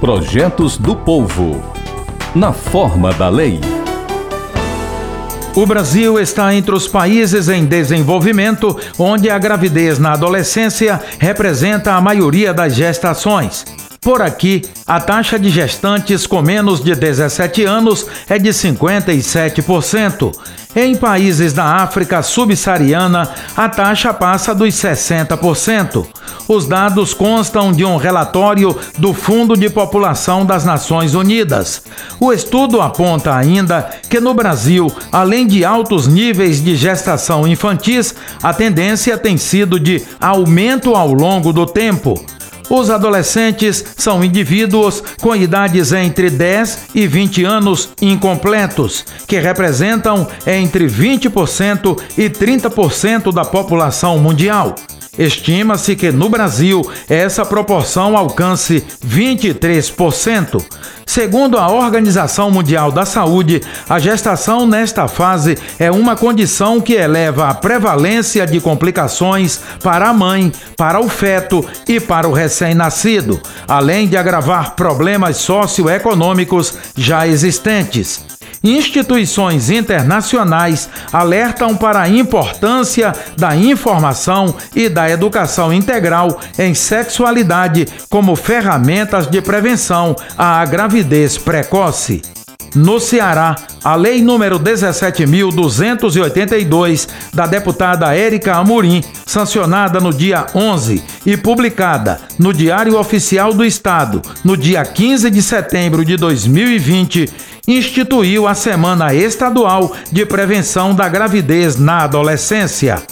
Projetos do Povo. Na forma da lei. O Brasil está entre os países em desenvolvimento onde a gravidez na adolescência representa a maioria das gestações. Por aqui, a taxa de gestantes com menos de 17 anos é de 57%. Em países da África subsaariana, a taxa passa dos 60%. Os dados constam de um relatório do Fundo de População das Nações Unidas. O estudo aponta ainda que no Brasil, além de altos níveis de gestação infantis, a tendência tem sido de aumento ao longo do tempo. Os adolescentes são indivíduos com idades entre 10 e 20 anos incompletos, que representam entre 20% e 30% da população mundial. Estima-se que no Brasil essa proporção alcance 23%. Segundo a Organização Mundial da Saúde, a gestação nesta fase é uma condição que eleva a prevalência de complicações para a mãe, para o feto e para o recém-nascido, além de agravar problemas socioeconômicos já existentes. Instituições internacionais alertam para a importância da informação e da educação integral em sexualidade como ferramentas de prevenção à gravidez precoce. No Ceará, a Lei número 17.282 da deputada Érica Amorim, sancionada no dia 11 e publicada no Diário Oficial do Estado no dia 15 de setembro de 2020, instituiu a Semana Estadual de Prevenção da Gravidez na Adolescência.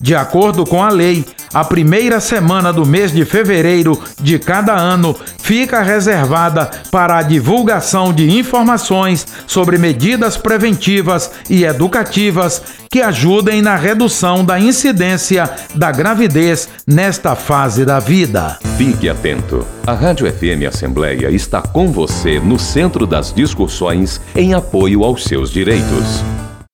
De acordo com a lei, a primeira semana do mês de fevereiro de cada ano fica reservada para a divulgação de informações sobre medidas preventivas e educativas que ajudem na redução da incidência da gravidez nesta fase da vida. Fique atento. A Rádio FM Assembleia está com você no centro das discussões em apoio aos seus direitos.